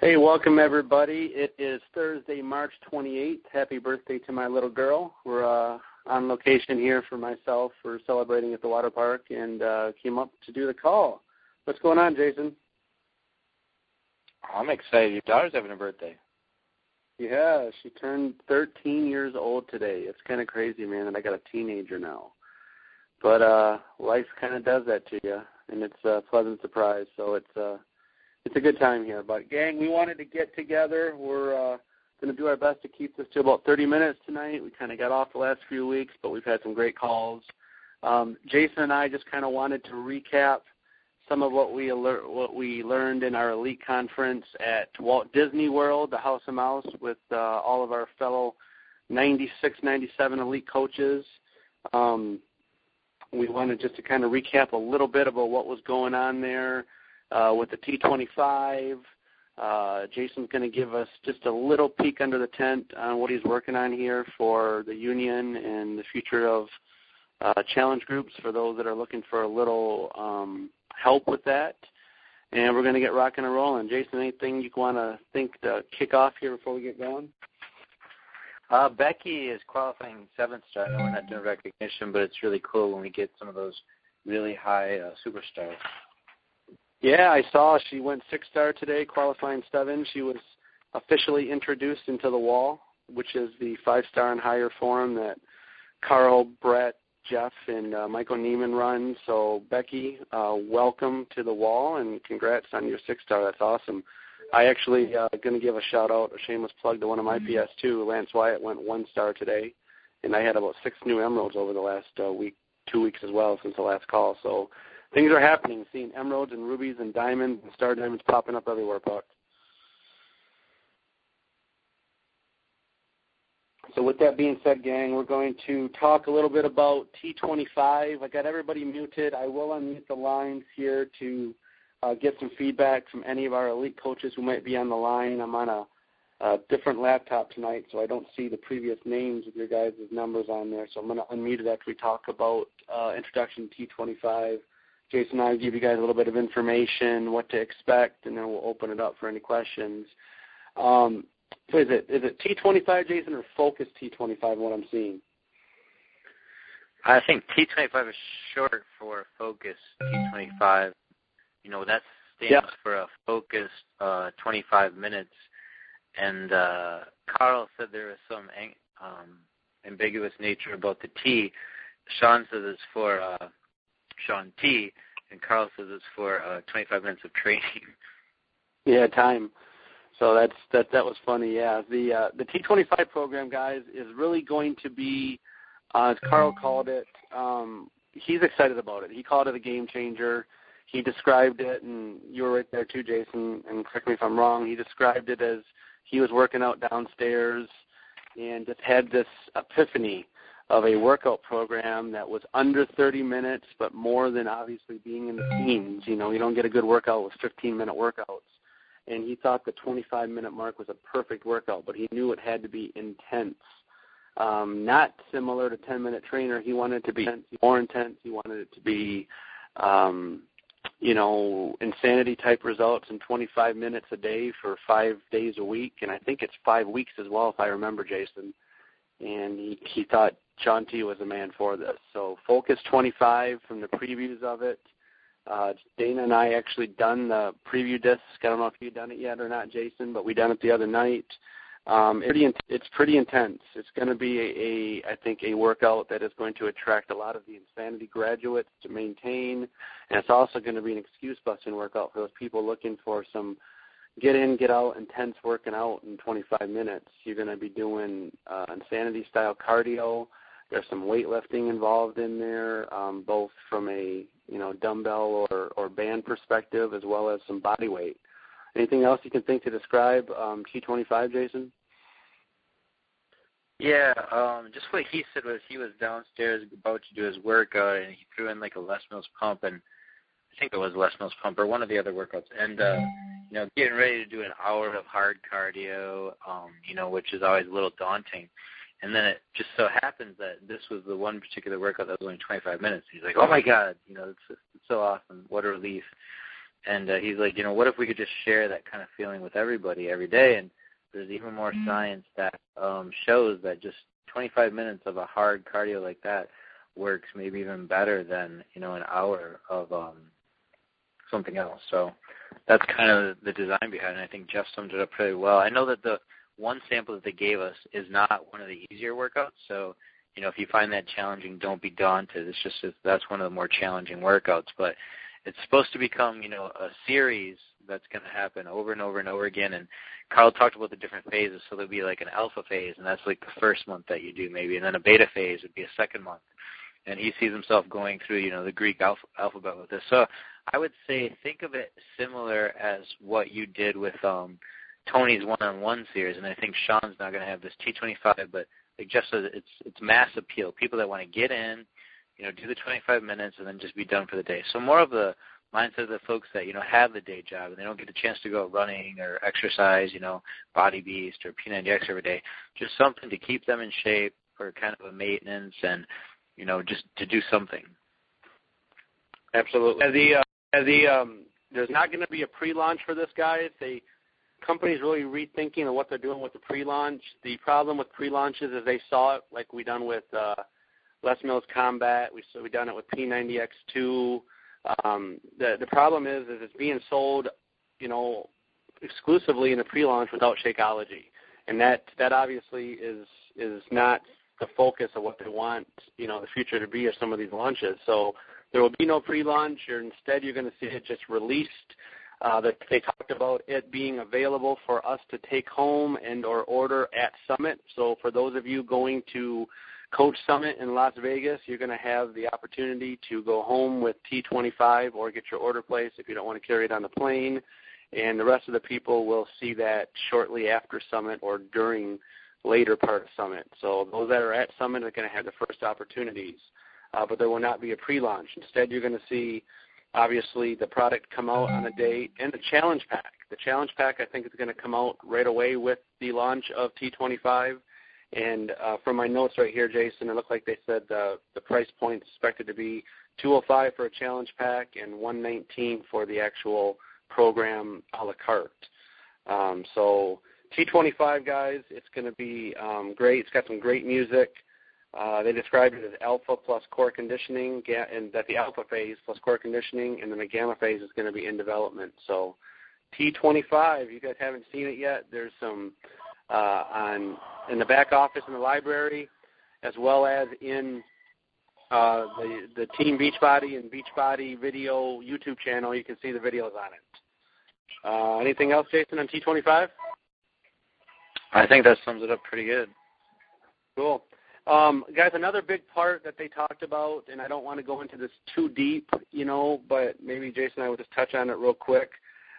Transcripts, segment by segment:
Hey, welcome everybody. It is Thursday, March 28th. Happy birthday to my little girl. We're uh, on location here for myself. We're celebrating at the water park and uh, came up to do the call. What's going on, Jason? I'm excited. Your daughter's having a birthday. Yeah, she turned 13 years old today. It's kind of crazy, man, that I got a teenager now. But uh life kind of does that to you, and it's a pleasant surprise. So it's uh it's a good time here. But gang, we wanted to get together. We're uh, going to do our best to keep this to about 30 minutes tonight. We kind of got off the last few weeks, but we've had some great calls. Um, Jason and I just kind of wanted to recap some of what we alert, what we learned in our elite conference at Walt Disney World, the House of Mouse, with uh, all of our fellow 96, 97 elite coaches. Um, we wanted just to kind of recap a little bit about what was going on there with the T25. Uh, Jason's going to give us just a little peek under the tent on what he's working on here for the union and the future of uh, challenge groups for those that are looking for a little um, help with that. And we're going to get rocking and rolling. Jason, anything you want to think to kick off here before we get going? Uh, Becky is qualifying seventh star. We're not doing recognition, but it's really cool when we get some of those really high uh, superstars. Yeah, I saw she went six star today, qualifying seven. She was officially introduced into the wall, which is the five star and higher forum that Carl, Brett, Jeff, and uh, Michael Neiman run. So Becky, uh, welcome to the wall and congrats on your six star. That's awesome. I actually uh, going to give a shout out, a shameless plug to one of my mm-hmm. PS2. Lance Wyatt went one star today, and I had about six new emeralds over the last uh, week, two weeks as well since the last call. So things are happening. Seeing emeralds and rubies and diamonds and star diamonds popping up everywhere, Puck. So with that being said, gang, we're going to talk a little bit about T25. I got everybody muted. I will unmute the lines here to uh, get some feedback from any of our elite coaches who might be on the line. I'm on a, a different laptop tonight, so I don't see the previous names of your guys' numbers on there. So I'm going to unmute it after we talk about uh, introduction to T25 Jason and I will give you guys a little bit of information, what to expect, and then we'll open it up for any questions. Um, so is it is it T25, Jason, or Focus T25? What I'm seeing? I think T25 is short for Focus T25. You know that stands yeah. for a focused uh, 25 minutes. And uh, Carl said there was some um, ambiguous nature about the T. Sean says it's for uh, Shaun T, and Carl says it's for uh, 25 minutes of training. Yeah, time. So that's that. That was funny. Yeah, the uh, the T25 program, guys, is really going to be, uh, as Carl called it. Um, he's excited about it. He called it a game changer. He described it, and you were right there too, Jason. And correct me if I'm wrong. He described it as he was working out downstairs and just had this epiphany of a workout program that was under 30 minutes, but more than obviously being in the teens. You know, you don't get a good workout with 15 minute workouts. And he thought the 25 minute mark was a perfect workout, but he knew it had to be intense. Um, not similar to 10 minute trainer. He wanted it to be more intense. He wanted it to be, um, you know, insanity type results in 25 minutes a day for five days a week. And I think it's five weeks as well, if I remember, Jason. And he, he thought Shaun T was the man for this. So Focus 25 from the previews of it. Uh, Dana and I actually done the preview disc. I don't know if you've done it yet or not, Jason, but we done it the other night. Um, it's, pretty, it's pretty intense. It's going to be a, a, I think, a workout that is going to attract a lot of the insanity graduates to maintain, and it's also going to be an excuse busting workout for those people looking for some get in, get out, intense working out in 25 minutes. You're going to be doing uh, insanity style cardio there's some weightlifting involved in there, um, both from a you know dumbbell or, or band perspective, as well as some body weight. Anything else you can think to describe um, T25, Jason? Yeah, um, just what he said was he was downstairs about to do his workout, and he threw in like a Les Mills pump, and I think it was Les Mills pump or one of the other workouts, and uh, you know, getting ready to do an hour of hard cardio, um, you know, which is always a little daunting. And then it just so happens that this was the one particular workout that was only 25 minutes. He's like, "Oh my God, you know, it's, it's so awesome! What a relief!" And uh, he's like, you know, what if we could just share that kind of feeling with everybody every day? And there's even more mm-hmm. science that um, shows that just 25 minutes of a hard cardio like that works maybe even better than you know an hour of um, something else. So that's kind of the design behind it. I think Jeff summed it up pretty well. I know that the one sample that they gave us is not one of the easier workouts, so you know if you find that challenging, don't be daunted. It's just that's one of the more challenging workouts, but it's supposed to become you know a series that's going to happen over and over and over again. And Carl talked about the different phases, so there'll be like an alpha phase, and that's like the first month that you do maybe, and then a beta phase would be a second month. And he sees himself going through, you know, the Greek alph- alphabet with this. So I would say think of it similar as what you did with um, Tony's one-on-one series, and I think Sean's not going to have this T25, but like Jeff said, it's it's mass appeal. People that want to get in, you know, do the 25 minutes and then just be done for the day. So more of the mindset of the folks that you know have the day job and they don't get the chance to go running or exercise, you know, Body Beast or P90X every day. Just something to keep them in shape for kind of a maintenance and you know just to do something. Absolutely. As the uh, as the um, there's not going to be a pre-launch for this, guys. They companies really rethinking of what they're doing with the pre-launch. The problem with pre-launches is they saw it like we done with uh, Les Mills Combat. We so we done it with P90X2. Um, the the problem is is it's being sold, you know, exclusively in the pre-launch without Shakeology, and that that obviously is is not the focus of what they want, you know, the future to be of some of these launches. So there will be no pre-launch. Or instead, you're going to see it just released. Uh, that they talked about it being available for us to take home and or order at Summit. So for those of you going to Coach Summit in Las Vegas, you're going to have the opportunity to go home with T25 or get your order placed if you don't want to carry it on the plane. And the rest of the people will see that shortly after Summit or during later part of Summit. So those that are at Summit are going to have the first opportunities, uh, but there will not be a pre-launch. Instead, you're going to see obviously the product come out on a date and the challenge pack. The challenge pack I think is going to come out right away with the launch of T25 and uh, from my notes right here, Jason, it looked like they said the price point is expected to be 205 for a challenge pack and 119 for the actual program a la carte. Um, so T25 guys, it's going to be um, great. It's got some great music. Uh, they described it as alpha plus core conditioning, and that the alpha phase plus core conditioning, and then the gamma phase is going to be in development. So T25, you guys haven't seen it yet. There's some uh, on in the back office in the library, as well as in uh, the the Team Beachbody and Beachbody video YouTube channel. You can see the videos on it. Uh, anything else, Jason, on T25? I think that sums it up pretty good. Cool. Um, guys, another big part that they talked about, and I don't want to go into this too deep, you know, but maybe Jason and I will just touch on it real quick.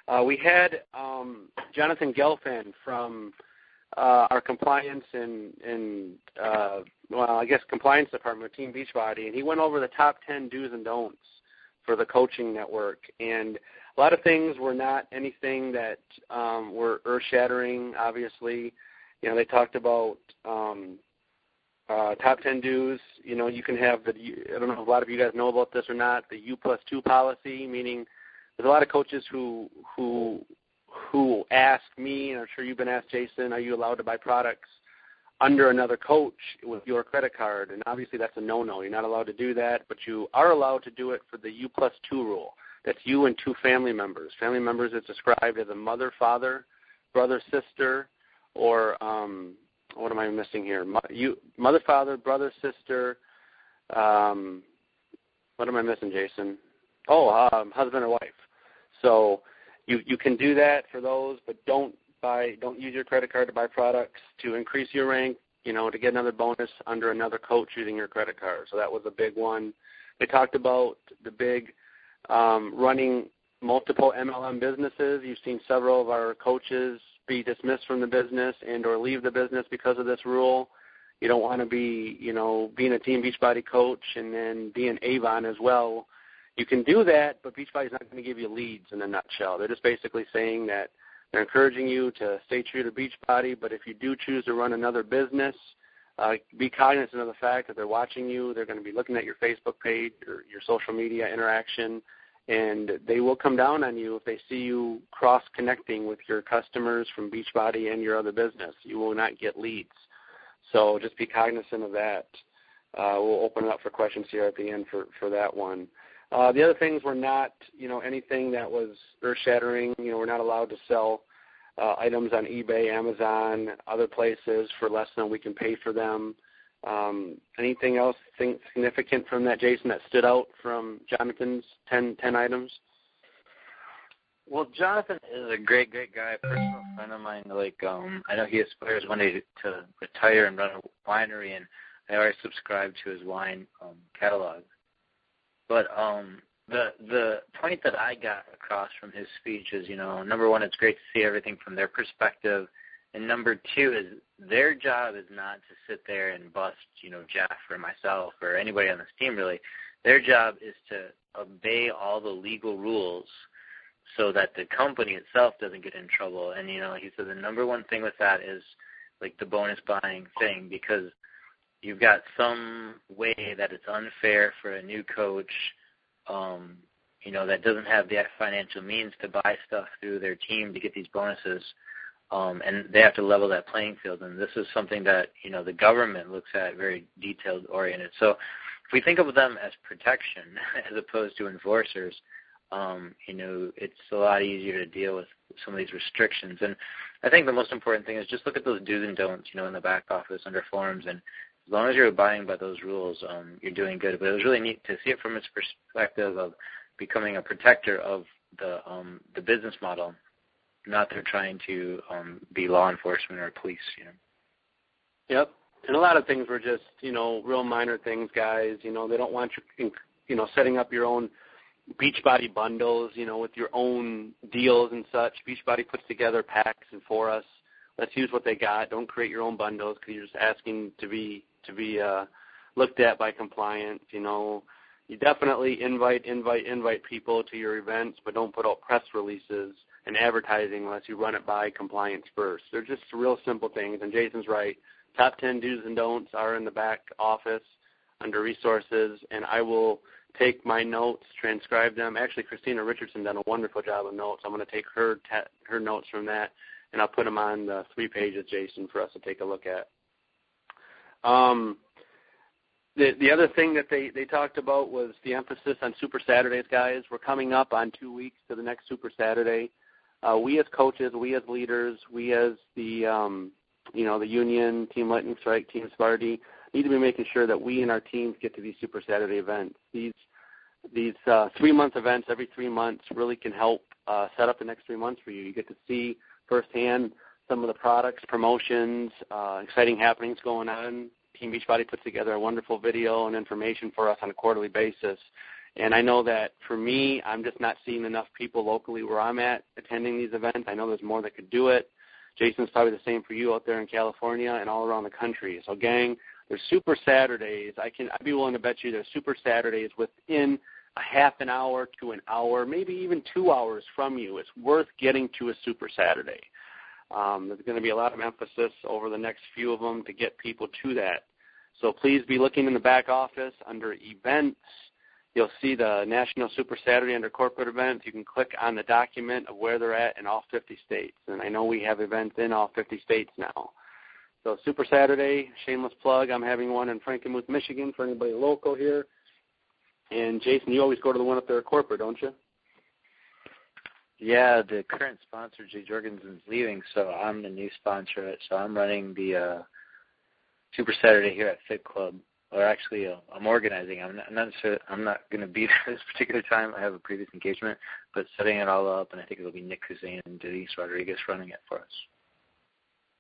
Uh, we had um, Jonathan Gelfand from uh, our compliance and, and uh, well, I guess compliance department, Team Beachbody, and he went over the top 10 do's and don'ts for the coaching network. And a lot of things were not anything that um, were earth-shattering. Obviously, you know, they talked about um, uh, top 10 do's. You know, you can have the. I don't know if a lot of you guys know about this or not. The U plus two policy, meaning there's a lot of coaches who who who ask me, and I'm sure you've been asked, Jason, are you allowed to buy products under another coach with your credit card? And obviously that's a no-no. You're not allowed to do that, but you are allowed to do it for the U plus two rule. That's you and two family members. Family members is described as a mother, father, brother, sister, or um, what am I missing here? You, mother, father, brother, sister. Um, what am I missing, Jason? Oh, um, husband or wife. So you you can do that for those, but don't buy don't use your credit card to buy products to increase your rank. You know, to get another bonus under another coach using your credit card. So that was a big one. They talked about the big um, running multiple MLM businesses. You've seen several of our coaches be dismissed from the business and or leave the business because of this rule. You don't want to be, you know, being a Team Beachbody coach and then being Avon as well you can do that, but Beachbody's not going to give you leads in a nutshell. They're just basically saying that they're encouraging you to stay true to Beachbody, but if you do choose to run another business, uh, be cognizant of the fact that they're watching you. They're going to be looking at your Facebook page your social media interaction, and they will come down on you if they see you cross connecting with your customers from Beachbody and your other business. You will not get leads. So just be cognizant of that. Uh, we'll open it up for questions here at the end for, for that one. Uh, the other things were not, you know, anything that was earth-shattering. You know, we're not allowed to sell uh, items on eBay, Amazon, other places for less than we can pay for them. Um, anything else significant from that, Jason, that stood out from Jonathan's 10, 10 items? Well, Jonathan is a great, great guy, a personal friend of mine. Like, um, I know he aspires one day to, retire and run a winery, and I already subscribe to his wine um, catalog. But the the point that I got across from his speech is, you know, number one, it's great to see everything from their perspective, and number two is their job is not to sit there and bust, you know, Jeff or myself or anybody on this team really. Their job is to obey all the legal rules so that the company itself doesn't get in trouble. And you know, he said the number one thing with that is like the bonus buying thing because you've got some way that it's unfair for a new coach, um, you know, that doesn't have the financial means to buy stuff through their team to get these bonuses. Um, and they have to level that playing field. And this is something that, you know, the government looks at very detailed oriented. So if we think of them as protection as opposed to enforcers, um, you know, it's a lot easier to deal with some of these restrictions. And I think the most important thing is just look at those do's and don'ts, you know, in the back office under forms and as long as you're abiding by those rules, um, you're doing good. But it was really neat to see it from its perspective of becoming a protector of the um, the business model, not they're trying to um, be law enforcement or police. You know. Yep. And a lot of things were just, you know, real minor things, guys. You know, they don't want you, you know, setting up your own Beachbody bundles, you know, with your own deals and such. Beachbody puts together packs and for us. Let's use what they got. Don't create your own bundles because you're just asking to be to be uh, looked at by compliance. You know, you definitely invite, invite, invite people to your events, but don't put out press releases and advertising unless you run it by compliance first. They're just real simple things. And Jason's right. Top 10 do's and don'ts are in the back office under resources, and I will take my notes, transcribe them. Actually, Christina Richardson done a wonderful job of notes. I'm going to take her her notes from that, and I'll put them on the three pages, Jason, for us to take a look at. Um, the the other thing that they they talked about was the emphasis on Super Saturdays, guys. We're coming up on two weeks to the next Super Saturday. Uh, we as coaches, we as leaders, we as the um, you know the union, Team Lightning Strike, Team Sparty, need to be making sure that we and our teams get to these Super Saturday events. These these uh, three month events every three months really can help uh, set up the next three months for you. You get to see firsthand some of the products, promotions, uh, exciting happenings going on. Team Beachbody puts together a wonderful video and information for us on a quarterly basis. And I know that for me, I'm just not seeing enough people locally where I'm at attending these events. I know there's more that could do it. Jason's probably the same for you out there in California and all around the country. So, gang, there's Super Saturdays. I can I'd be willing to bet you there's Super Saturdays within a half an hour to an hour, maybe even two hours from you. It's worth getting to a Super Saturday. Um, there's going to be a lot of emphasis over the next few of them to get people to that. So please be looking in the back office under events. You'll see the National Super Saturday under corporate events. You can click on the document of where they're at in all 50 states. And I know we have events in all 50 states now. So Super Saturday, shameless plug. I'm having one in Frankenmuth, Michigan for anybody local here. And Jason, you always go to the one up there at corporate, don't you? Yeah, the current sponsor, Jay Jorgensen's leaving, so I'm the new sponsor. So I'm running the uh, Super Saturday here at Fit Club. Or actually, uh, I'm organizing. I'm not, I'm not sure. I'm not going to be there this particular time. I have a previous engagement, but setting it all up, and I think it'll be Nick Hussein and Denise Rodriguez running it for us.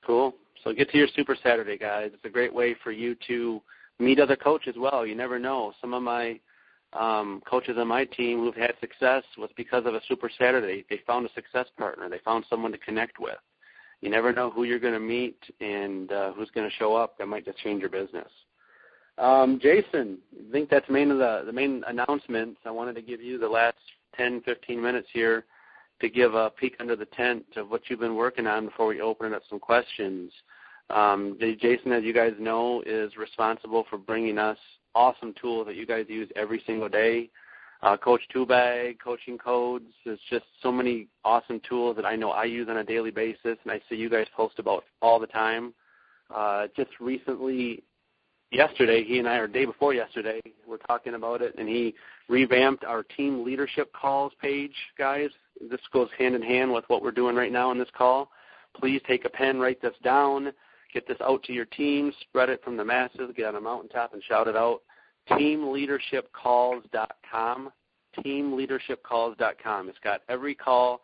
Cool. So get to your Super Saturday, guys. It's a great way for you to meet other coaches. Well, you never know. Some of my um, coaches on my team who've had success was because of a Super Saturday. They found a success partner. They found someone to connect with. You never know who you're going to meet and uh, who's going to show up. That might just change your business. Um, Jason, I think that's main of the the main announcements. I wanted to give you the last 10, 15 minutes here to give a peek under the tent of what you've been working on before we open up some questions. Um, Jason, as you guys know, is responsible for bringing us awesome tools that you guys use every single day. uh, Coach Two Bag, coaching codes. There's just so many awesome tools that I know I use on a daily basis, and I see you guys post about all the time. Uh, just recently, yesterday, he and I, or day before yesterday, we're talking about it, and he revamped our team leadership calls page, guys. This goes hand in hand with what we're doing right now in this call. Please take a pen, write this down, get this out to your team, spread it from the masses, get on a mountaintop and shout it out. Teamleadershipcalls.com. Teamleadershipcalls.com. It's got every call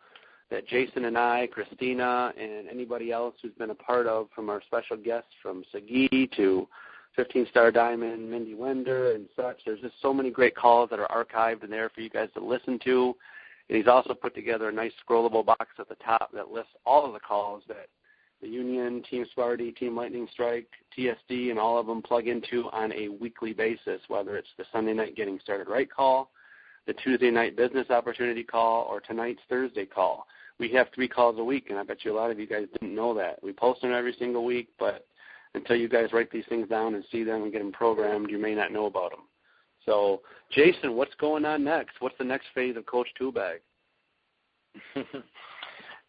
that Jason and I, Christina, and anybody else who's been a part of, from our special guests from Sagi to 15 Star Diamond, Mindy Wender, and such. There's just so many great calls that are archived in there for you guys to listen to. And he's also put together a nice scrollable box at the top that lists all of the calls that the Union, Team Sparty, Team Lightning Strike, TSD, and all of them plug into on a weekly basis, whether it's the Sunday night Getting Started Right call, the Tuesday night Business Opportunity call, or tonight's Thursday call. We have three calls a week, and I bet you a lot of you guys didn't know that. We post them every single week, but until you guys write these things down and see them and get them programmed, you may not know about them. So, Jason, what's going on next? What's the next phase of CoachTools.org?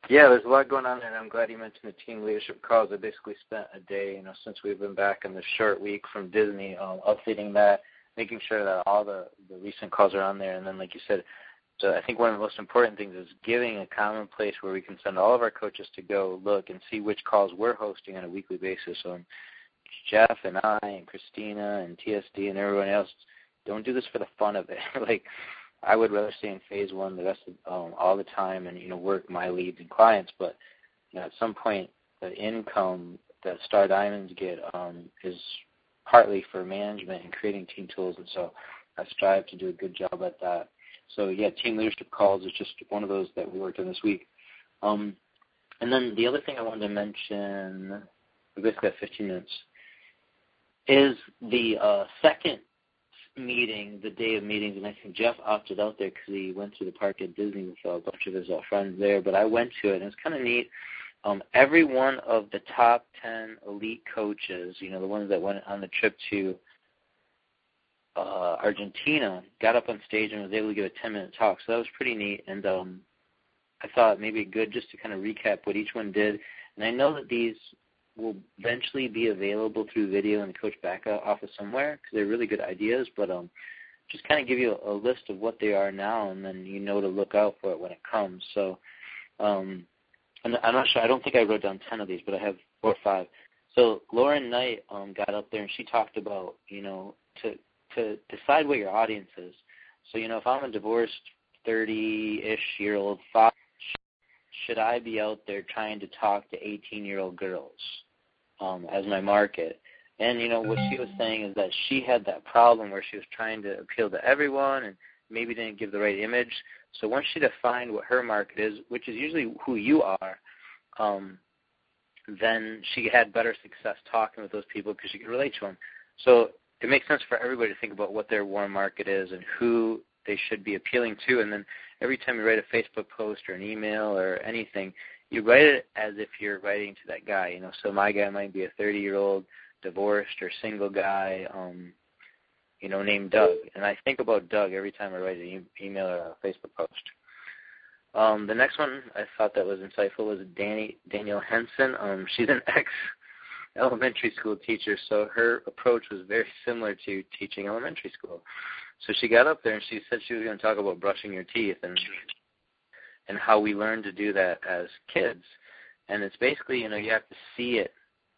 yeah, there's a lot going on, and I'm glad you mentioned the team leadership calls. I basically spent a day, you know, since we've been back in the short week from Disney, um, updating that, making sure that all the the recent calls are on there, and then, like you said, so I think one of the most important things is giving a common place where we can send all of our coaches to go look and see which calls we're hosting on a weekly basis. So Jeff and I and Christina and TSD and everyone else don't do this for the fun of it. like I would rather stay in phase one the rest of um, all the time and you know work my leads and clients, but you know at some point the income that Star Diamonds get um, is partly for management and creating team tools, and so I strive to do a good job at that. So yeah, team leadership calls is just one of those that we worked on this week. Um, and then the other thing I wanted to mention, we basically have 15 minutes, is the uh, second meeting, the day of meetings, and I think Jeff opted out there because he went to the park at Disney with a bunch of his uh, friends there. But I went to it, and it's kind of neat. Um, every one of the top 10 elite coaches, you know, the ones that went on the trip to uh, Argentina got up on stage and was able to give a 10 minute talk. So that was pretty neat. And um, I thought maybe good just to kind of recap what each one did. And I know that these will eventually be available through video in the Coach Back office somewhere because they're really good ideas. But um, just kind of give you a, a list of what they are now, and then you know to look out for it when it comes. So um, I'm, I'm not sure. I don't think I wrote down 10 of these, but I have four or five. So Lauren Knight um, got up there and she talked about, you know, to to decide what your audience is. So, you know, if I'm a divorced 30-ish year old father, should I be out there trying to talk to 18-year-old girls um, as my market? And, you know, what she was saying is that she had that problem where she was trying to appeal to everyone and maybe didn't give the right image. So once she defined what her market is, which is usually who you are, um, then she had better success talking with those people because she could relate to them. So it makes sense for everybody to think about what their warm market is and who they should be appealing to. And then every time you write a Facebook post or an email or anything, you write it as if you're writing to that guy. You know, so my guy might be a 30 year old divorced or single guy, um, you know, named Doug. And I think about Doug every time I write an e- email or a Facebook post. Um, the next one I thought that was insightful was Danny Danielle Henson. Um, she's an ex elementary school teacher, so her approach was very similar to teaching elementary school. So she got up there and she said she was going to talk about brushing your teeth and and how we learn to do that as kids. And it's basically, you know, you have to see it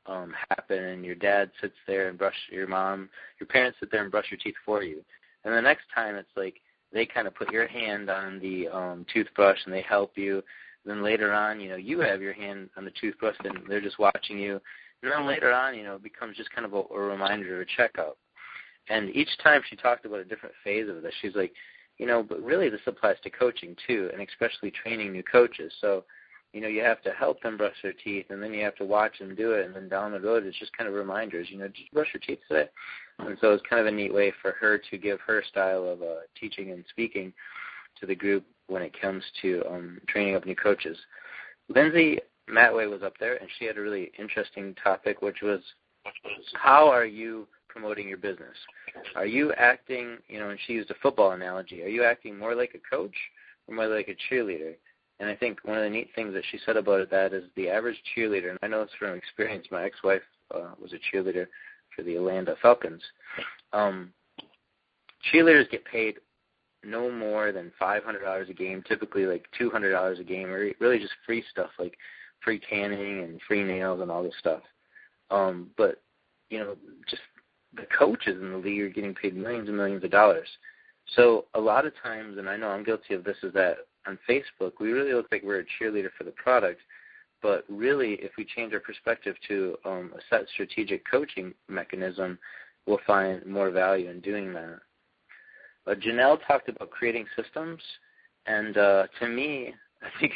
um happen and your dad sits there and brush your mom your parents sit there and brush your teeth for you. And the next time it's like they kind of put your hand on the um toothbrush and they help you. then later on, you know, you have your hand on the toothbrush and they're just watching you and then later on, you know, it becomes just kind of a, a reminder, a checkup. And each time she talked about a different phase of this, she's like, you know, but really this applies to coaching too, and especially training new coaches. So, you know, you have to help them brush their teeth, and then you have to watch them do it, and then down the road, it's just kind of reminders. You know, you brush your teeth today? And so it's kind of a neat way for her to give her style of uh, teaching and speaking to the group when it comes to um, training up new coaches. Lindsay Matway was up there, and she had a really interesting topic, which was how are you promoting your business? Are you acting, you know, and she used a football analogy, are you acting more like a coach or more like a cheerleader? And I think one of the neat things that she said about that is the average cheerleader, and I know this from experience, my ex-wife uh, was a cheerleader for the Atlanta Falcons. Um, cheerleaders get paid no more than five hundred dollars a game, typically like two hundred dollars a game, or really just free stuff like free tanning and free nails and all this stuff. Um, but you know, just the coaches in the league are getting paid millions and millions of dollars. So a lot of times, and I know I'm guilty of this, is that on Facebook we really look like we're a cheerleader for the product, but really, if we change our perspective to um, a set strategic coaching mechanism, we'll find more value in doing that. Uh, Janelle talked about creating systems, and uh, to me, I think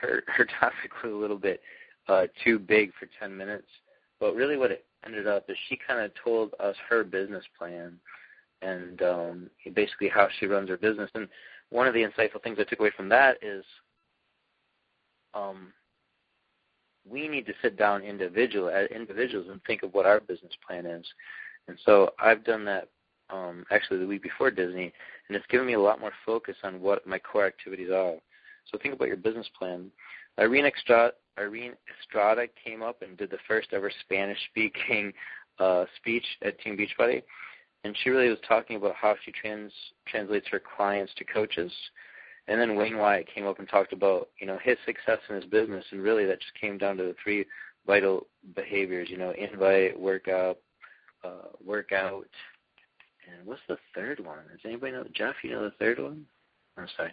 her her topic was a little bit uh, too big for 10 minutes. But really, what it ended up is she kind of told us her business plan and um, basically how she runs her business. And one of the insightful things I took away from that is um, we need to sit down individual as individuals and think of what our business plan is. And so I've done that um, actually the week before Disney, and it's given me a lot more focus on what my core activities are. So think about your business plan. Irene Estrada, Irene Estrada came up and did the first ever Spanish-speaking uh, speech at Team Beachbody, and she really was talking about how she trans translates her clients to coaches. And then Wayne Wyatt came up and talked about you know his success in his business, and really that just came down to the three vital behaviors. You know, invite, workout, uh, workout, and what's the third one? Does anybody know? Jeff, you know the third one? I'm sorry.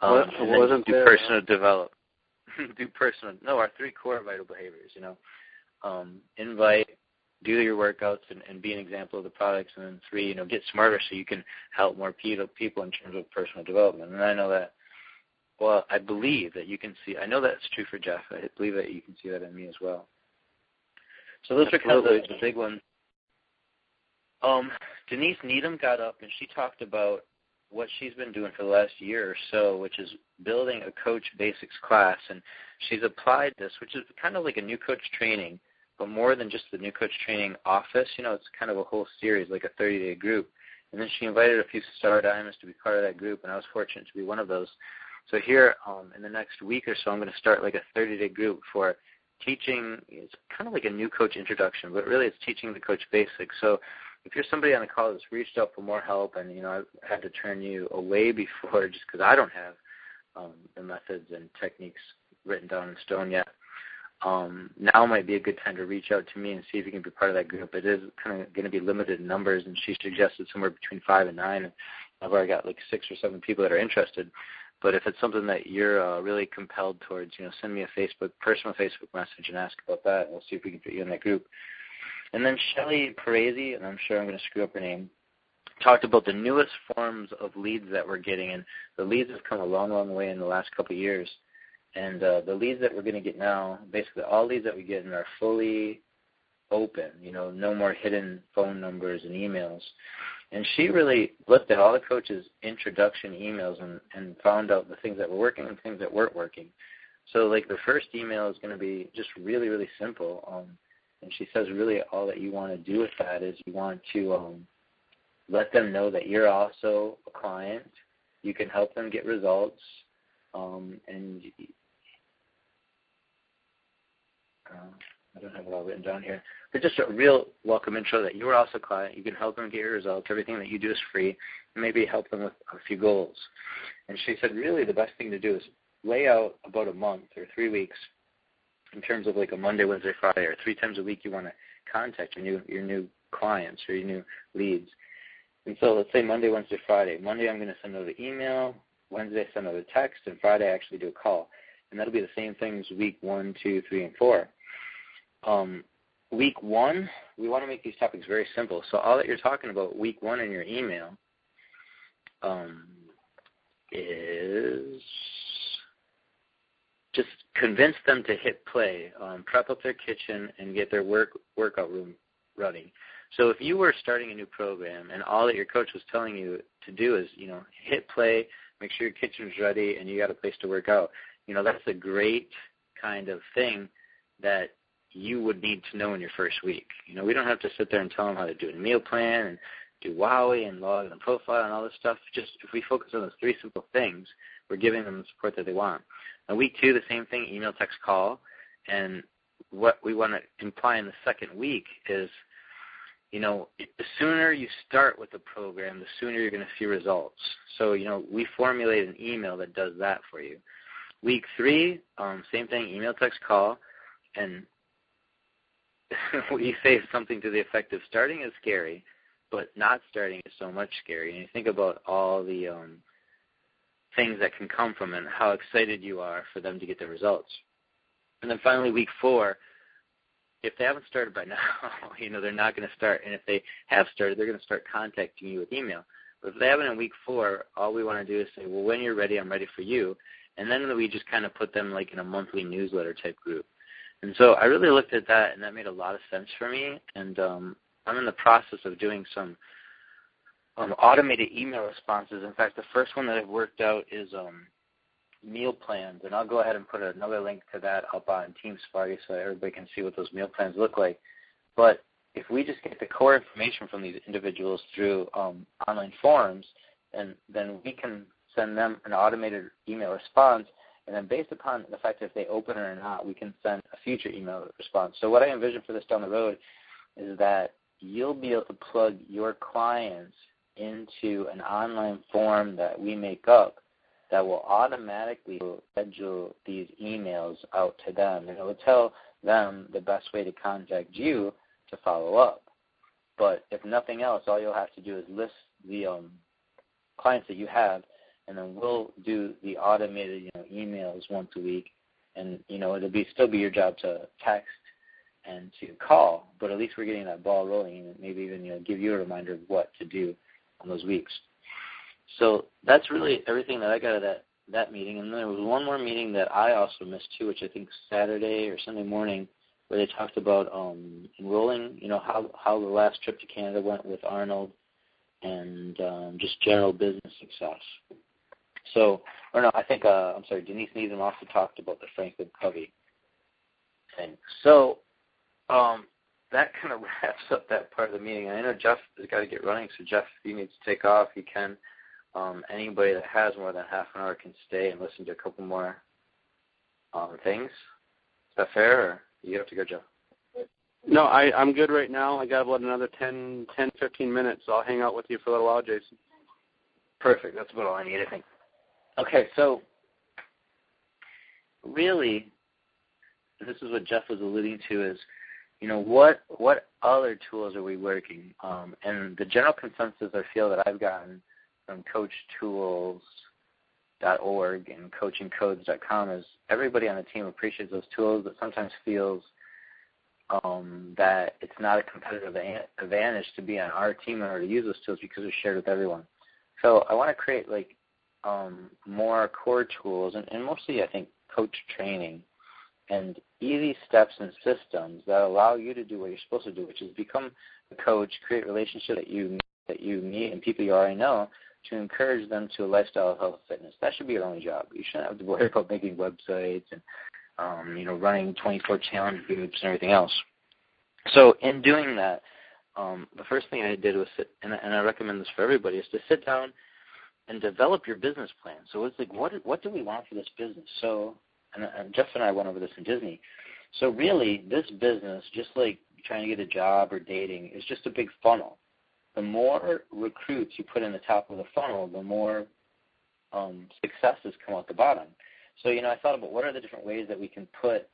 Um, what, wasn't do there, personal develop. do personal. No, our three core vital behaviors. You know, um, invite, do your workouts, and, and be an example of the products. And then three, you know, get smarter so you can help more people people in terms of personal development. And I know that. Well, I believe that you can see. I know that's true for Jeff. I believe that you can see that in me as well. So those are kind of the, the big ones. Um, Denise Needham got up and she talked about what she's been doing for the last year or so, which is building a coach basics class. And she's applied this, which is kind of like a new coach training, but more than just the new coach training office. You know, it's kind of a whole series, like a 30 day group. And then she invited a few star diamonds to be part of that group, and I was fortunate to be one of those. So here, um, in the next week or so, I'm going to start like a 30 day group for teaching. It's kind of like a new coach introduction, but really it's teaching the coach basics. So if you're somebody on the call that's reached out for more help, and you know I've had to turn you away before just because I don't have um, the methods and techniques written down in stone yet. Um, now might be a good time to reach out to me and see if you can be part of that group. It is kind of going to be limited in numbers, and she suggested somewhere between five and nine. And I've already got like six or seven people that are interested. But if it's something that you're uh, really compelled towards, you know, send me a Facebook personal Facebook message and ask about that. And we'll see if we can put you in that group. And then Shelly Parisi, and I'm sure I'm going to screw up her name, talked about the newest forms of leads that we're getting, and the leads have come a long, long way in the last couple of years. And uh, the leads that we're going to get now, basically all leads that we get in are fully open. You know, no more hidden phone numbers and emails. And she really looked at all the coaches' introduction emails and, and found out the things that were working and things that weren't working. So, like the first email is going to be just really, really simple. Um, and she says really all that you want to do with that is you want to um, let them know that you're also a client. You can help them get results, um, and uh, I don't have it all written down here. But just a real welcome intro that you're also a client. You can help them get your results. Everything that you do is free. And maybe help them with a few goals. And she said really the best thing to do is lay out about a month or three weeks in terms of like a Monday, Wednesday, Friday, or three times a week you want to contact your new your new clients or your new leads. And so let's say Monday, Wednesday, Friday. Monday I'm going to send out an email. Wednesday I send a text, and Friday I actually do a call. And that'll be the same things week one, two, three, and four. Um, week one, we want to make these topics very simple. So all that you're talking about week one in your email um, is just convince them to hit play, um, prep up their kitchen, and get their work workout room running. So if you were starting a new program and all that your coach was telling you to do is, you know, hit play, make sure your kitchen's ready, and you got a place to work out, you know, that's a great kind of thing that you would need to know in your first week. You know, we don't have to sit there and tell them how to do a meal plan and do WOWY and log and profile and all this stuff. Just if we focus on those three simple things, we're giving them the support that they want. Week two, the same thing, email, text, call. And what we want to imply in the second week is, you know, the sooner you start with the program, the sooner you're going to see results. So, you know, we formulate an email that does that for you. Week three, um, same thing, email, text, call. And we say something to the effect of starting is scary, but not starting is so much scary. And you think about all the um, things that can come from it and how excited you are for them to get the results. And then finally, week four, if they haven't started by now, you know, they're not going to start. And if they have started, they're going to start contacting you with email. But if they haven't in week four, all we want to do is say, well, when you're ready, I'm ready for you. And then we just kind of put them like in a monthly newsletter type group. And so I really looked at that, and that made a lot of sense for me. And um, I'm in the process of doing some um, automated email responses. In fact, the first one that I've worked out is um, meal plans, and I'll go ahead and put another link to that up on Team Sparty so everybody can see what those meal plans look like. But if we just get the core information from these individuals through um, online forums, and then we can send them an automated email response, and then based upon the fact if they open it or not, we can send a future email response. So what I envision for this down the road is that you'll be able to plug your clients into an online form that we make up that will automatically schedule these emails out to them. And it will tell them the best way to contact you to follow up. But if nothing else, all you'll have to do is list the um, clients that you have, and then we'll do the automated you know, emails once a week. And you know it'll be still be your job to text and to call, but at least we're getting that ball rolling, and maybe even you know give you a reminder of what to do on those weeks. So that's really everything that I got out of that that meeting. And then there was one more meeting that I also missed too, which I think Saturday or Sunday morning, where they talked about um, enrolling. You know how how the last trip to Canada went with Arnold, and um, just general business success. So, or no, I think uh, I'm sorry, Denise Needham also talked about the Franklin Covey thing. So, um, that kind of wraps up that part of the meeting. I know Jeff has got to get running, so Jeff, if you need to take off, you can. Um, anybody that has more than half an hour can stay and listen to a couple more um, things. Is that fair, or you have to go, Jeff? No, I, I'm good right now. I got about another 10, 10, 15 minutes, so I'll hang out with you for a little while, Jason. Perfect. That's about all I need, I think. Okay, so really, this is what Jeff was alluding to is, you know, what what other tools are we working? Um, and the general consensus I feel that I've gotten from CoachTools.org and CoachingCodes.com is everybody on the team appreciates those tools, but sometimes feels um, that it's not a competitive advantage to be on our team in order to use those tools because they're shared with everyone. So I want to create like um, more core tools, and, and mostly I think coach training and easy steps and systems that allow you to do what you're supposed to do, which is become a coach, create relationships that you that you meet and people you already know to encourage them to a lifestyle of health and fitness. That should be your only job. You shouldn't have to worry about making websites and um, you know running 24 challenge groups and everything else. So in doing that, um, the first thing I did was sit, and, and I recommend this for everybody, is to sit down and develop your business plan. So it's like, what what do we want for this business? So, and, and Jeff and I went over this in Disney. So really, this business, just like trying to get a job or dating, is just a big funnel. The more recruits you put in the top of the funnel, the more um, successes come out the bottom. So you know, I thought about what are the different ways that we can put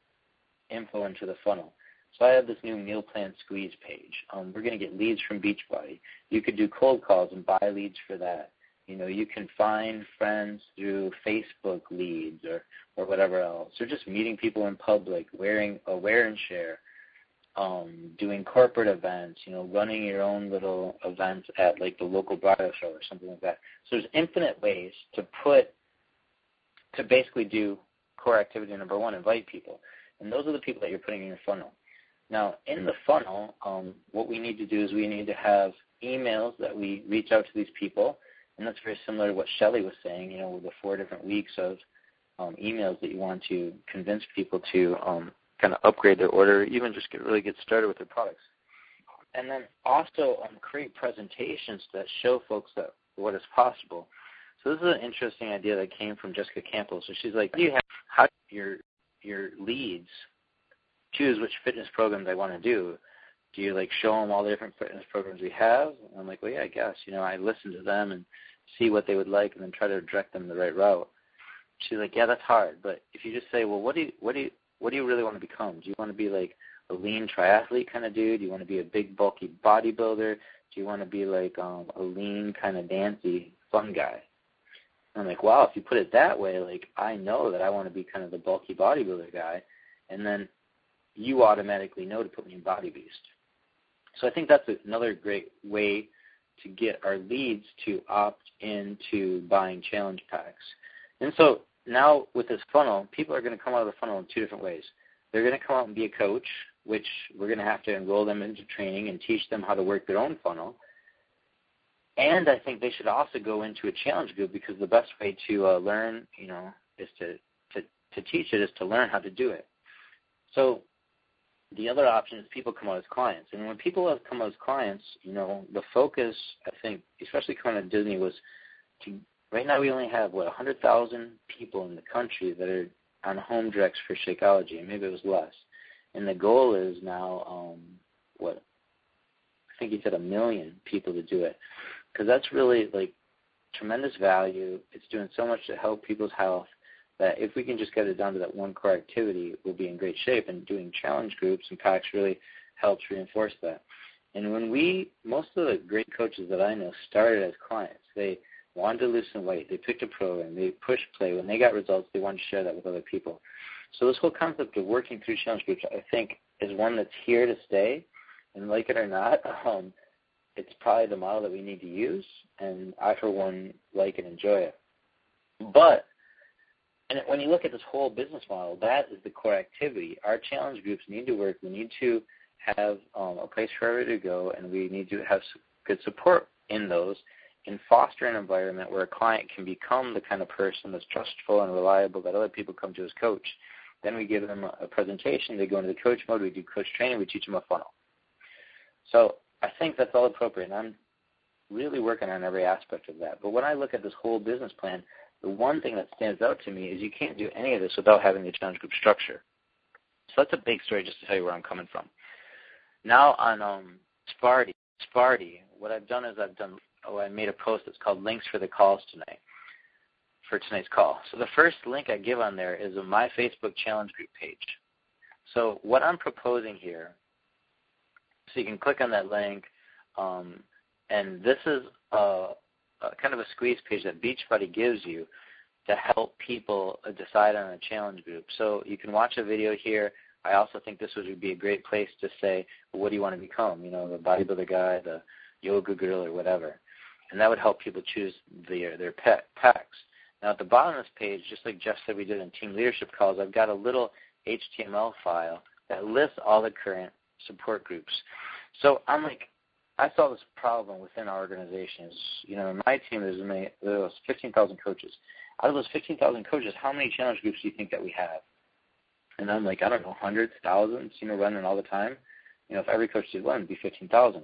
info into the funnel. So I have this new meal plan squeeze page. Um, we're going to get leads from Beachbody. You could do cold calls and buy leads for that. You know, you can find friends through Facebook leads or or whatever else, or just meeting people in public, wearing a wear and share, um, doing corporate events. You know, running your own little events at like the local bridal show or something like that. So there's infinite ways to put to basically do core activity number one, invite people, and those are the people that you're putting in your funnel. Now, in the funnel, um, what we need to do is we need to have emails that we reach out to these people and that's very similar to what Shelley was saying, you know, with the four different weeks of um, emails that you want to convince people to um, kind of upgrade their order, even just get really get started with their products. And then also um, create presentations that show folks that what is possible. So this is an interesting idea that came from Jessica Campbell. So she's like, you have how do your your leads choose which fitness program they want to do? Do you like show them all the different fitness programs we have? And I'm like, well, yeah, I guess. You know, I listen to them and see what they would like, and then try to direct them the right route. She's like, yeah, that's hard. But if you just say, well, what do you what do you what do you really want to become? Do you want to be like a lean triathlete kind of dude? Do you want to be a big bulky bodybuilder? Do you want to be like um, a lean kind of dancy fun guy? And I'm like, wow, if you put it that way, like I know that I want to be kind of the bulky bodybuilder guy, and then you automatically know to put me in Body Beast. So I think that's another great way to get our leads to opt into buying challenge packs. And so now with this funnel, people are going to come out of the funnel in two different ways. They're going to come out and be a coach, which we're going to have to enroll them into training and teach them how to work their own funnel. And I think they should also go into a challenge group because the best way to uh, learn, you know, is to, to, to teach it is to learn how to do it. So the other option is people come out as clients. And when people have come out as clients, you know, the focus, I think, especially coming out of Disney, was to right now we only have what 100,000 people in the country that are on home directs for Shakeology, and maybe it was less. And the goal is now um, what I think he said a million people to do it, because that's really like tremendous value. It's doing so much to help people's health that if we can just get it down to that one core activity, we'll be in great shape. And doing challenge groups and packs really helps reinforce that. And when we, most of the great coaches that I know started as clients. They wanted to lose some weight. They picked a program. They pushed play. When they got results, they wanted to share that with other people. So this whole concept of working through challenge groups, I think, is one that's here to stay. And like it or not, um, it's probably the model that we need to use. And I, for one, like and enjoy it. But and when you look at this whole business model, that is the core activity. Our challenge groups need to work. We need to have um, a place for everybody to go, and we need to have good support in those and foster an environment where a client can become the kind of person that's trustful and reliable that other people come to as coach. Then we give them a presentation. They go into the coach mode. We do coach training. We teach them a funnel. So I think that's all appropriate. And I'm really working on every aspect of that. But when I look at this whole business plan, the one thing that stands out to me is you can't do any of this without having the challenge group structure. So that's a big story just to tell you where I'm coming from. Now on um, Sparty, Sparty, what I've done is I've done, oh, I made a post that's called links for the calls tonight, for tonight's call. So the first link I give on there is My Facebook Challenge Group page. So what I'm proposing here, so you can click on that link, um, and this is a, uh, kind of a squeeze page that Beachbody gives you to help people decide on a challenge group. So you can watch a video here. I also think this would be a great place to say, well, what do you want to become? You know, the bodybuilder guy, the yoga girl, or whatever. And that would help people choose their their pet packs. Now at the bottom of this page, just like Jeff said we did in team leadership calls, I've got a little HTML file that lists all the current support groups. So I'm like, I saw this problem within our organizations. You know, in my team, there's many, there's 15,000 coaches. Out of those 15,000 coaches, how many challenge groups do you think that we have? And I'm like, I don't know, hundreds, thousands, you know, running all the time. You know, if every coach did one, it'd be 15,000.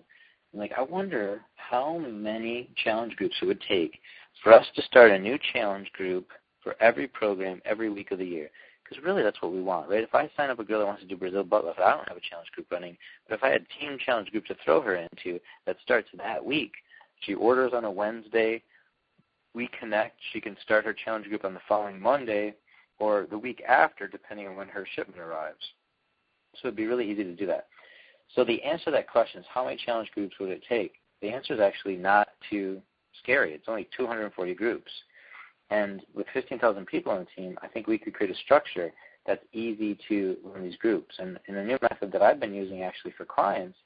I'm like, I wonder how many challenge groups it would take for us to start a new challenge group for every program every week of the year. Because really, that's what we want, right? If I sign up a girl that wants to do Brazil butt lift, I don't have a challenge group running. But if I had a team challenge group to throw her into that starts that week, she orders on a Wednesday, we connect, she can start her challenge group on the following Monday or the week after, depending on when her shipment arrives. So it'd be really easy to do that. So the answer to that question is how many challenge groups would it take? The answer is actually not too scary. It's only 240 groups. And with 15,000 people on the team, I think we could create a structure that's easy to run these groups. And, and a new method that I've been using actually for clients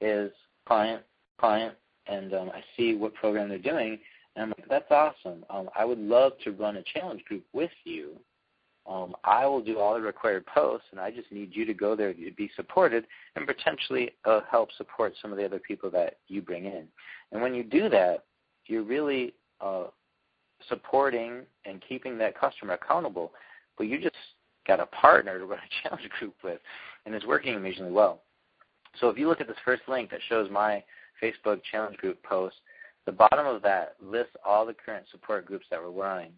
is client, client, and um, I see what program they're doing, and I'm like, that's awesome. Um, I would love to run a challenge group with you. Um, I will do all the required posts, and I just need you to go there to be supported and potentially uh, help support some of the other people that you bring in. And when you do that, you're really uh, supporting and keeping that customer accountable, but you just got a partner to run a challenge group with, and it's working amazingly well. So if you look at this first link that shows my Facebook challenge group post, the bottom of that lists all the current support groups that we're running.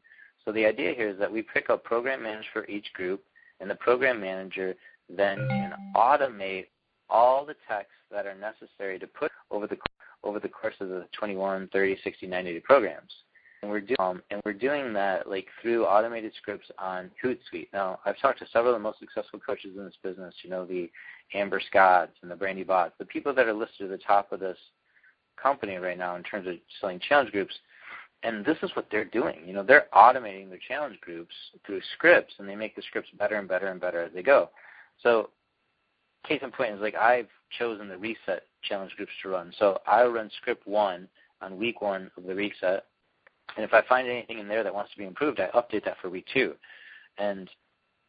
So the idea here is that we pick a program manager for each group, and the program manager then can automate all the texts that are necessary to put over the over the course of the 21, 30, 60, 90 day programs. And we're, do, um, and we're doing that like through automated scripts on Hootsuite. Now, I've talked to several of the most successful coaches in this business. You know, the Amber Scotts and the Brandy Bots, the people that are listed at the top of this company right now in terms of selling challenge groups. And this is what they're doing. You know, they're automating their challenge groups through scripts, and they make the scripts better and better and better as they go. So, case in point is like I've chosen the reset challenge groups to run. So I'll run script one on week one of the reset, and if I find anything in there that wants to be improved, I update that for week two. And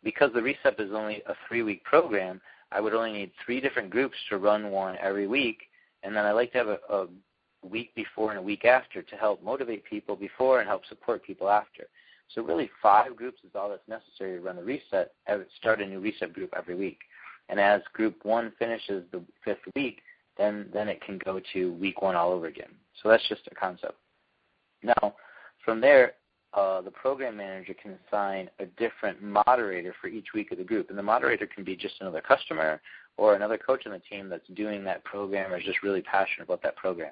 because the reset is only a three-week program, I would only need three different groups to run one every week, and then I like to have a, a week before and a week after to help motivate people before and help support people after. So really, five groups is all that's necessary to run the reset. Start a new reset group every week, and as group one finishes the fifth week, then then it can go to week one all over again. So that's just a concept. Now, from there, uh, the program manager can assign a different moderator for each week of the group. And the moderator can be just another customer or another coach on the team that's doing that program or is just really passionate about that program.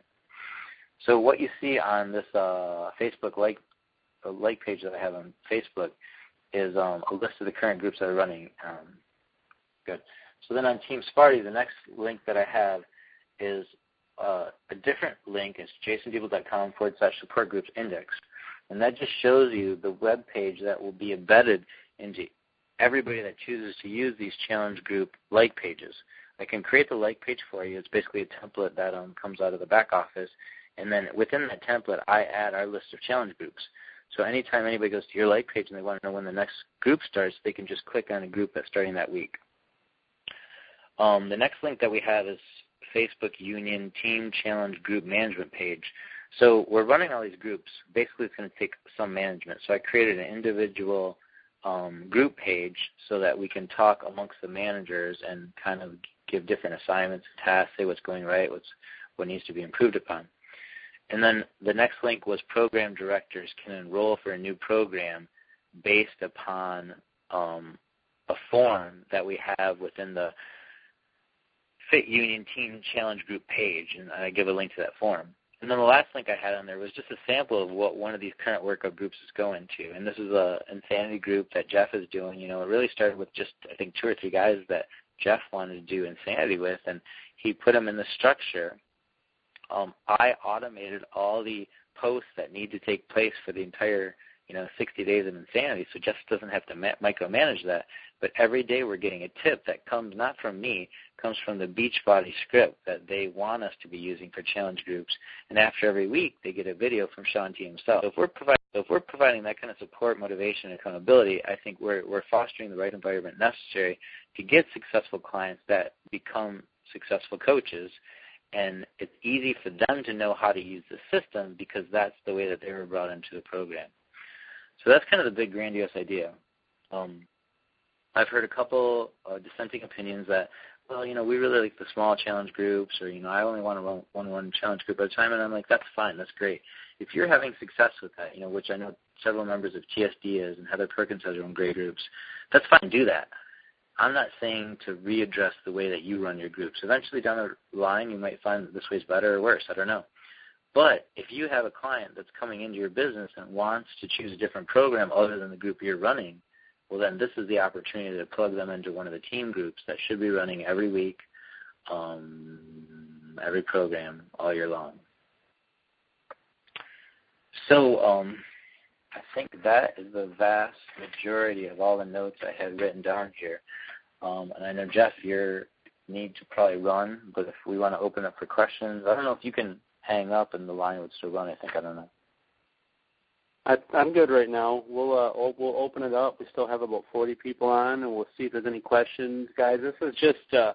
So what you see on this uh, Facebook like like page that I have on Facebook is um, a list of the current groups that are running. Um, good. So then on Team Sparty, the next link that I have is uh, a different link. It's jasondiebold.com forward slash support groups index. And that just shows you the web page that will be embedded into everybody that chooses to use these challenge group like pages. I can create the like page for you. It's basically a template that um, comes out of the back office. And then within that template, I add our list of challenge groups. So anytime anybody goes to your like page and they want to know when the next group starts, they can just click on a group that's starting that week. Um, the next link that we have is Facebook Union Team Challenge Group Management page. So we're running all these groups. Basically, it's going to take some management. So I created an individual um, group page so that we can talk amongst the managers and kind of give different assignments, tasks, say what's going right, what's what needs to be improved upon. And then the next link was program directors can enroll for a new program based upon um, a form that we have within the Fit Union Team Challenge Group page, and I give a link to that form. And then the last link I had on there was just a sample of what one of these current workout groups is going to. And this is a insanity group that Jeff is doing. You know, it really started with just I think two or three guys that Jeff wanted to do insanity with, and he put them in the structure. Um, I automated all the posts that need to take place for the entire you know 60 days of insanity, so Jeff doesn't have to ma- micromanage that. But every day we're getting a tip that comes not from me, comes from the Beachbody script that they want us to be using for challenge groups. And after every week, they get a video from Shaun T himself. So if we're providing so if we're providing that kind of support, motivation, and accountability, I think we're we're fostering the right environment necessary to get successful clients that become successful coaches. And it's easy for them to know how to use the system because that's the way that they were brought into the program. So that's kind of the big grandiose idea. Um, I've heard a couple uh, dissenting opinions that, well, you know, we really like the small challenge groups, or you know, I only want to run one-one challenge group at a time, and I'm like, that's fine, that's great. If you're having success with that, you know, which I know several members of TSD is, and Heather Perkins has her own great groups, that's fine, do that. I'm not saying to readdress the way that you run your groups. Eventually down the line, you might find that this way is better or worse. I don't know. But if you have a client that's coming into your business and wants to choose a different program other than the group you're running, well, then this is the opportunity to plug them into one of the team groups that should be running every week, um, every program all year long. So um, I think that is the vast majority of all the notes I had written down here. Um, and I know Jeff, you need to probably run, but if we want to open up for questions, I don't know if you can hang up and the line would still run. I think I don't know. I, I'm good right now. We'll uh, we'll open it up. We still have about 40 people on, and we'll see if there's any questions, guys. This is just uh,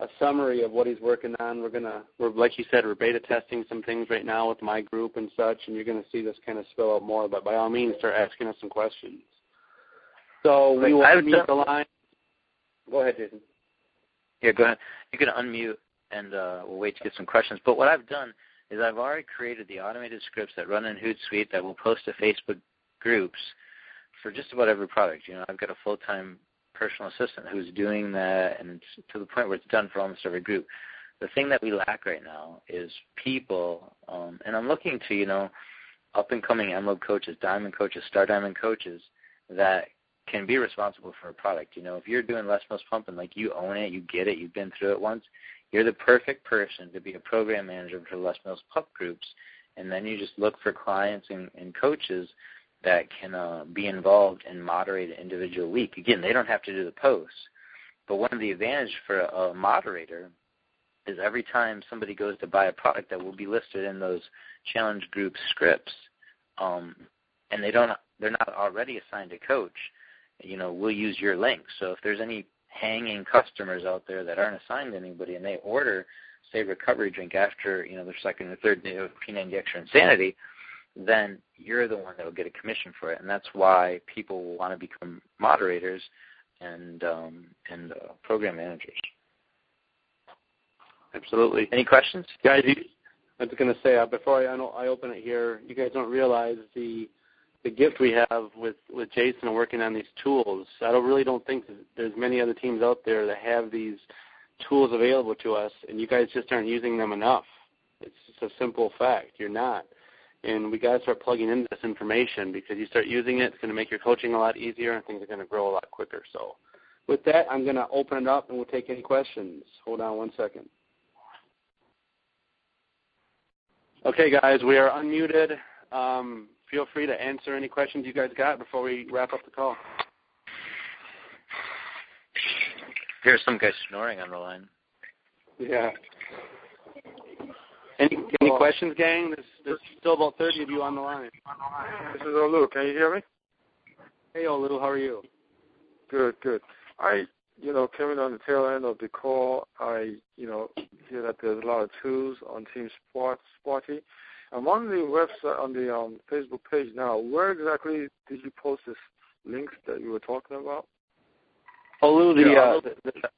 a summary of what he's working on. We're gonna, we're like you said, we're beta testing some things right now with my group and such, and you're gonna see this kind of spill out more. But by all means, start asking us some questions. So we will I've unmute the line. Go ahead, Jason. Yeah, go ahead. You can unmute, and uh, we'll wait to get some questions. But what I've done is I've already created the automated scripts that run in Hootsuite that will post to Facebook groups for just about every product. You know, I've got a full-time personal assistant who's doing that, and to the point where it's done for almost every group. The thing that we lack right now is people, um, and I'm looking to you know up and coming Emerald coaches, Diamond coaches, Star Diamond coaches that can be responsible for a product. You know, if you're doing Les Mills pumping, like you own it, you get it, you've been through it once, you're the perfect person to be a program manager for Les Mills Pump groups. And then you just look for clients and, and coaches that can uh, be involved and moderate an individual week. Again, they don't have to do the posts, but one of the advantages for a, a moderator is every time somebody goes to buy a product that will be listed in those challenge group scripts, um, and they don't, they're not already assigned a coach you know, we'll use your link. So if there's any hanging customers out there that aren't assigned to anybody and they order, say, recovery drink after, you know, their second or third day of P90X or Insanity, then you're the one that will get a commission for it. And that's why people will want to become moderators and um, and uh, program managers. Absolutely. Any questions? Guys, you, I was going to say, uh, before I, I open it here, you guys don't realize the – the gift we have with with Jason working on these tools. I don't really don't think there's many other teams out there that have these tools available to us, and you guys just aren't using them enough. It's just a simple fact. You're not. And we got to start plugging in this information because you start using it, it's going to make your coaching a lot easier and things are going to grow a lot quicker. So, with that, I'm going to open it up and we'll take any questions. Hold on one second. Okay, guys, we are unmuted. Um, feel free to answer any questions you guys got before we wrap up the call. Here's some guy snoring on the line. Yeah. Any any questions, gang? There's, there's still about 30 of you on the line. This is Olu. Can you hear me? Hey, Olu. How are you? Good, good. I, you know, coming on the tail end of the call, I, you know, hear that there's a lot of tools on Team Sports, Sporty. I'm on the website, on the um, Facebook page now. Where exactly did you post this links that you were talking about? Olu, the, yeah, uh, the, the,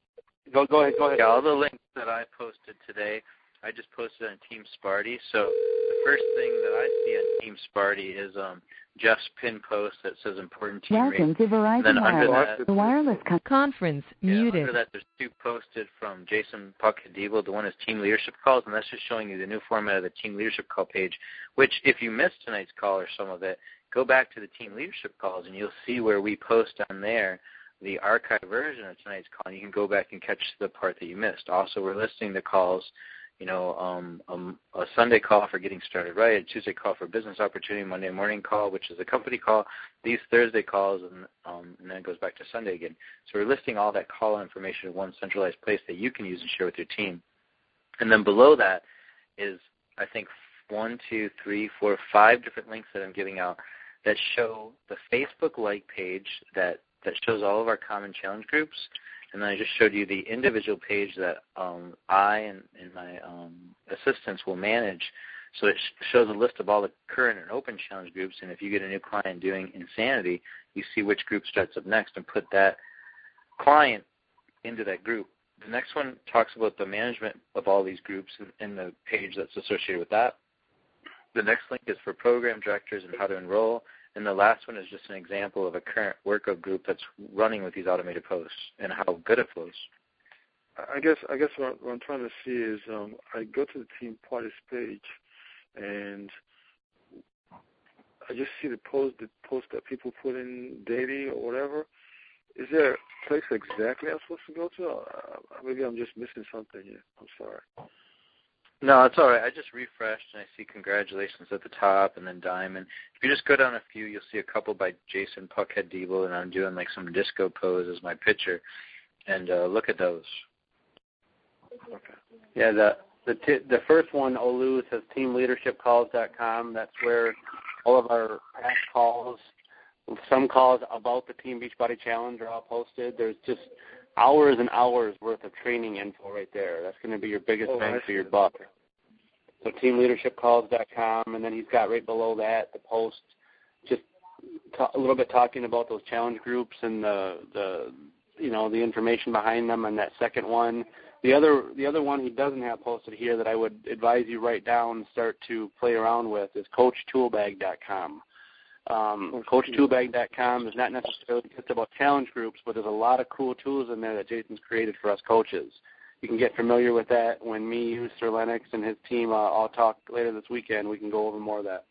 go, go ahead, go ahead. Yeah, all the links that I posted today, I just posted on Team Sparty. So the first thing that I see on Team Sparty is um, Jeff's pin post that says important team Welcome rate. to Verizon then under Wireless. that, the wireless con- conference yeah, muted. Under that, there's two posted from Jason Puckhead Diebold. The one is team leadership calls, and that's just showing you the new format of the team leadership call page. Which, if you missed tonight's call or some of it, go back to the team leadership calls, and you'll see where we post on there the archived version of tonight's call. And you can go back and catch the part that you missed. Also, we're listing the calls you know, um, um, a Sunday call for getting started right, a Tuesday call for business opportunity, Monday morning call, which is a company call, these Thursday calls, and, um, and then it goes back to Sunday again. So we're listing all that call information in one centralized place that you can use and share with your team. And then below that is, I think, one, two, three, four, five different links that I'm giving out that show the Facebook like page that, that shows all of our common challenge groups – and then I just showed you the individual page that um, I and, and my um, assistants will manage. So it sh- shows a list of all the current and open challenge groups, and if you get a new client doing Insanity, you see which group starts up next and put that client into that group. The next one talks about the management of all these groups in the page that's associated with that. The next link is for program directors and how to enroll. And the last one is just an example of a current workout group that's running with these automated posts and how good it flows. I guess I guess what, what I'm trying to see is um, I go to the Team Sparty's page, and I just see the post the post that people put in daily or whatever. Is there a place exactly I'm supposed to go to? Uh, maybe I'm just missing something here. I'm sorry. No, it's all right. I just refreshed and I see congratulations at the top and then diamond. If you just go down a few, you'll see a couple by Jason Puckhead Diebold, and I'm doing like some disco pose as my picture. And uh, look at those. Okay. Yeah, the the t- the first one, Olu says teamleadershipcalls.com. That's where all of our past calls, some calls about the Team Beachbody Challenge are all posted. There's just hours and hours worth of training info right there. That's going to be your biggest oh, bang for your buck. So teamleadershipcalls.com, and then he's got right below that the post, just a little bit talking about those challenge groups and the the you know the information behind them And that second one. The other the other one he doesn't have posted here that I would advise you write down and start to play around with is CoachToolbag.com. Um, CoachToolbag.com is not necessarily just about challenge groups, but there's a lot of cool tools in there that Jason's created for us coaches. You can get familiar with that when me, you, Sir Lennox, and his team uh, all talk later this weekend. We can go over more of that.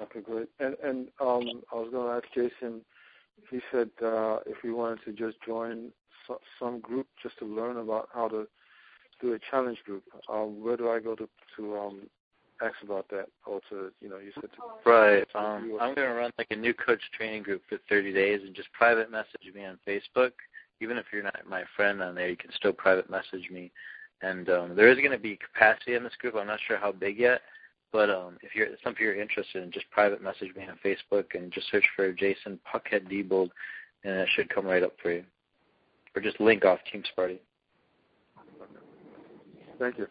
Okay, great. And and um, I was going to ask Jason. He said uh, if we wanted to just join so, some group just to learn about how to do a challenge group, um, where do I go to to um, ask about that to you know you said to right. um i'm going to run like a new coach training group for 30 days and just private message me on facebook. Even if you're not my friend on there you can still private message me. And um there is going to be capacity in this group. I'm not sure how big yet but um if you're something you're interested in just private message me on facebook and just search for jason puckhead Diebold and it should come right up for you. Or just link off team sparty. Thank you.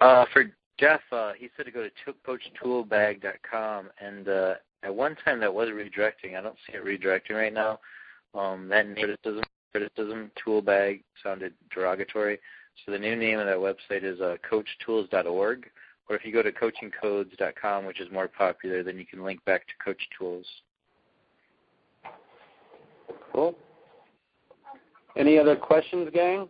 Uh, for Jeff, uh, he said to go to coachtoolbag.com, and uh, at one time that was redirecting. I don't see it redirecting right now. Um, that criticism, criticism toolbag sounded derogatory. So the new name of that website is uh, coachtools.org. Or if you go to coachingcodes.com, which is more popular, then you can link back to Coach Tools. Cool. Any other questions, gang?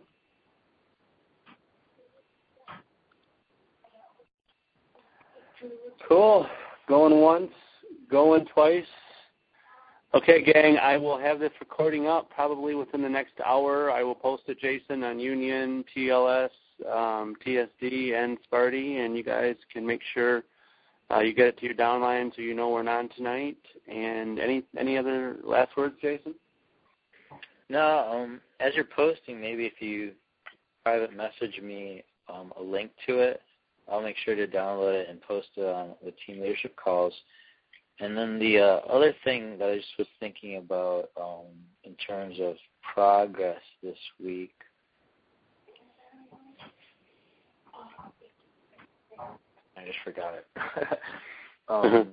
Cool. Going once, going twice. Okay, gang, I will have this recording up probably within the next hour. I will post it, Jason, on Union, TLS, um, TSD, and Sparty, and you guys can make sure uh, you get it to your downline so you know we're on tonight. And any any other last words, Jason? No. Um, as you're posting, maybe if you private message me um, a link to it, I'll make sure to download it and post it on the team leadership calls. And then the uh, other thing that I just was thinking about um, in terms of progress this week. I just forgot it. um,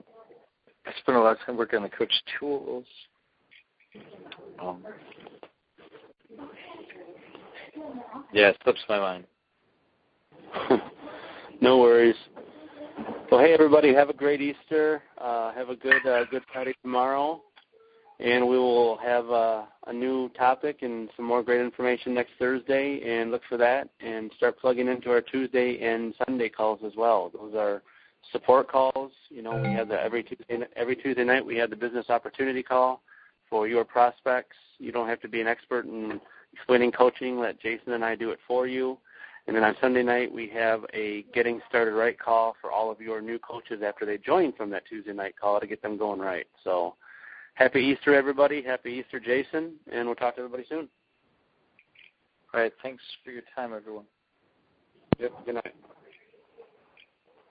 I spent a lot of time working on the coach tools. Um, yeah, it slips my mind. No worries. Well, hey everybody, have a great Easter. Uh, have a good uh, Good Friday tomorrow, and we will have uh, a new topic and some more great information next Thursday. And look for that, and start plugging into our Tuesday and Sunday calls as well. Those are support calls. You know, we have the every Tuesday every Tuesday night we have the business opportunity call for your prospects. You don't have to be an expert in explaining coaching. Let Jason and I do it for you. And then on Sunday night, we have a getting started right call for all of your new coaches after they join from that Tuesday night call to get them going right. So happy Easter, everybody. Happy Easter, Jason. And we'll talk to everybody soon. All right. Thanks for your time, everyone. Yep. Good night.